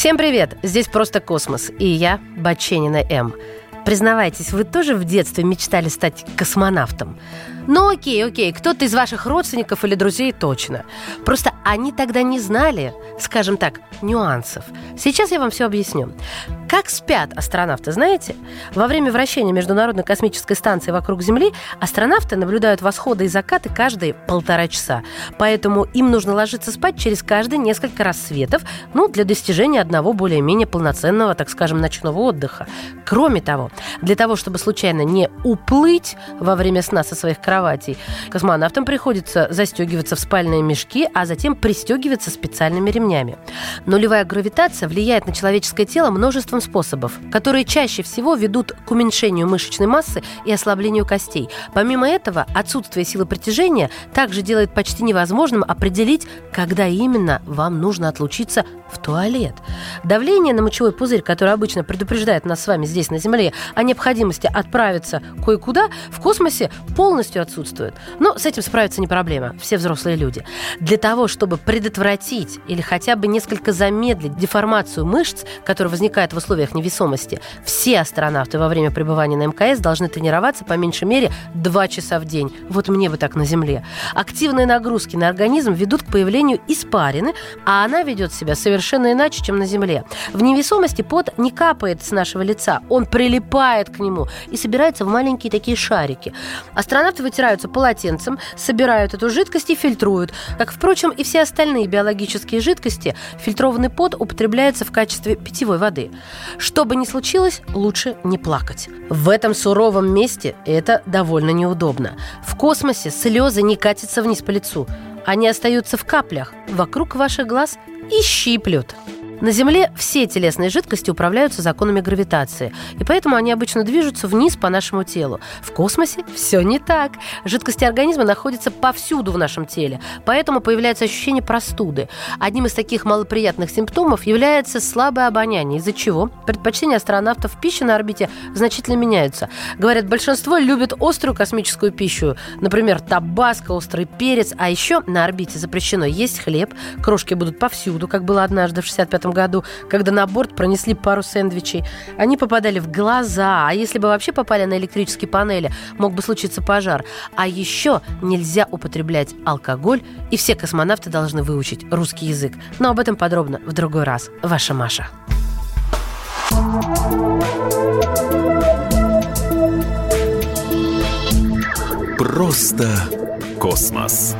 Всем привет! Здесь просто космос. И я, Баченина М. Признавайтесь, вы тоже в детстве мечтали стать космонавтом? Ну окей, окей, кто-то из ваших родственников или друзей точно. Просто они тогда не знали, скажем так, нюансов. Сейчас я вам все объясню. Как спят астронавты, знаете? Во время вращения Международной космической станции вокруг Земли астронавты наблюдают восходы и закаты каждые полтора часа. Поэтому им нужно ложиться спать через каждые несколько рассветов, ну, для достижения одного более-менее полноценного, так скажем, ночного отдыха. Кроме того, для того, чтобы случайно не уплыть во время сна со своих кроватей, космонавтам приходится застегиваться в спальные мешки, а затем пристегиваться специальными ремнями. Нулевая гравитация влияет на человеческое тело множеством способов, которые чаще всего ведут к уменьшению мышечной массы и ослаблению костей. Помимо этого, отсутствие силы притяжения также делает почти невозможным определить, когда именно вам нужно отлучиться в туалет. Давление на мочевой пузырь, которое обычно предупреждает нас с вами здесь на Земле о необходимости отправиться кое-куда, в космосе полностью отсутствует. Но с этим справиться не проблема, все взрослые люди. Для того, чтобы предотвратить или хотя бы несколько замедлить деформацию мышц, которая возникает в условиях невесомости, все астронавты во время пребывания на МКС должны тренироваться по меньшей мере 2 часа в день. Вот мне бы так на Земле. Активные нагрузки на организм ведут к появлению испарины, а она ведет себя совершенно иначе, чем на Земле. В невесомости пот не капает с нашего лица, он прилипает к нему и собирается в маленькие такие шарики. Астронавты вытираются полотенцем, собирают эту жидкость и фильтруют. Как, впрочем, и все остальные биологические жидкости, фильтрованный пот употребляется в качестве питьевой воды. Что бы ни случилось, лучше не плакать. В этом суровом месте это довольно неудобно. В космосе слезы не катятся вниз по лицу. Они остаются в каплях вокруг ваших глаз и щиплют. На Земле все телесные жидкости управляются законами гравитации, и поэтому они обычно движутся вниз по нашему телу. В космосе все не так. Жидкости организма находятся повсюду в нашем теле, поэтому появляется ощущение простуды. Одним из таких малоприятных симптомов является слабое обоняние, из-за чего предпочтения астронавтов пищи на орбите значительно меняются. Говорят, большинство любит острую космическую пищу, например, табаско, острый перец, а еще на орбите запрещено есть хлеб, крошки будут повсюду, как было однажды в 65 году, когда на борт пронесли пару сэндвичей. Они попадали в глаза, а если бы вообще попали на электрические панели, мог бы случиться пожар. А еще нельзя употреблять алкоголь, и все космонавты должны выучить русский язык. Но об этом подробно в другой раз. Ваша Маша. Просто космос.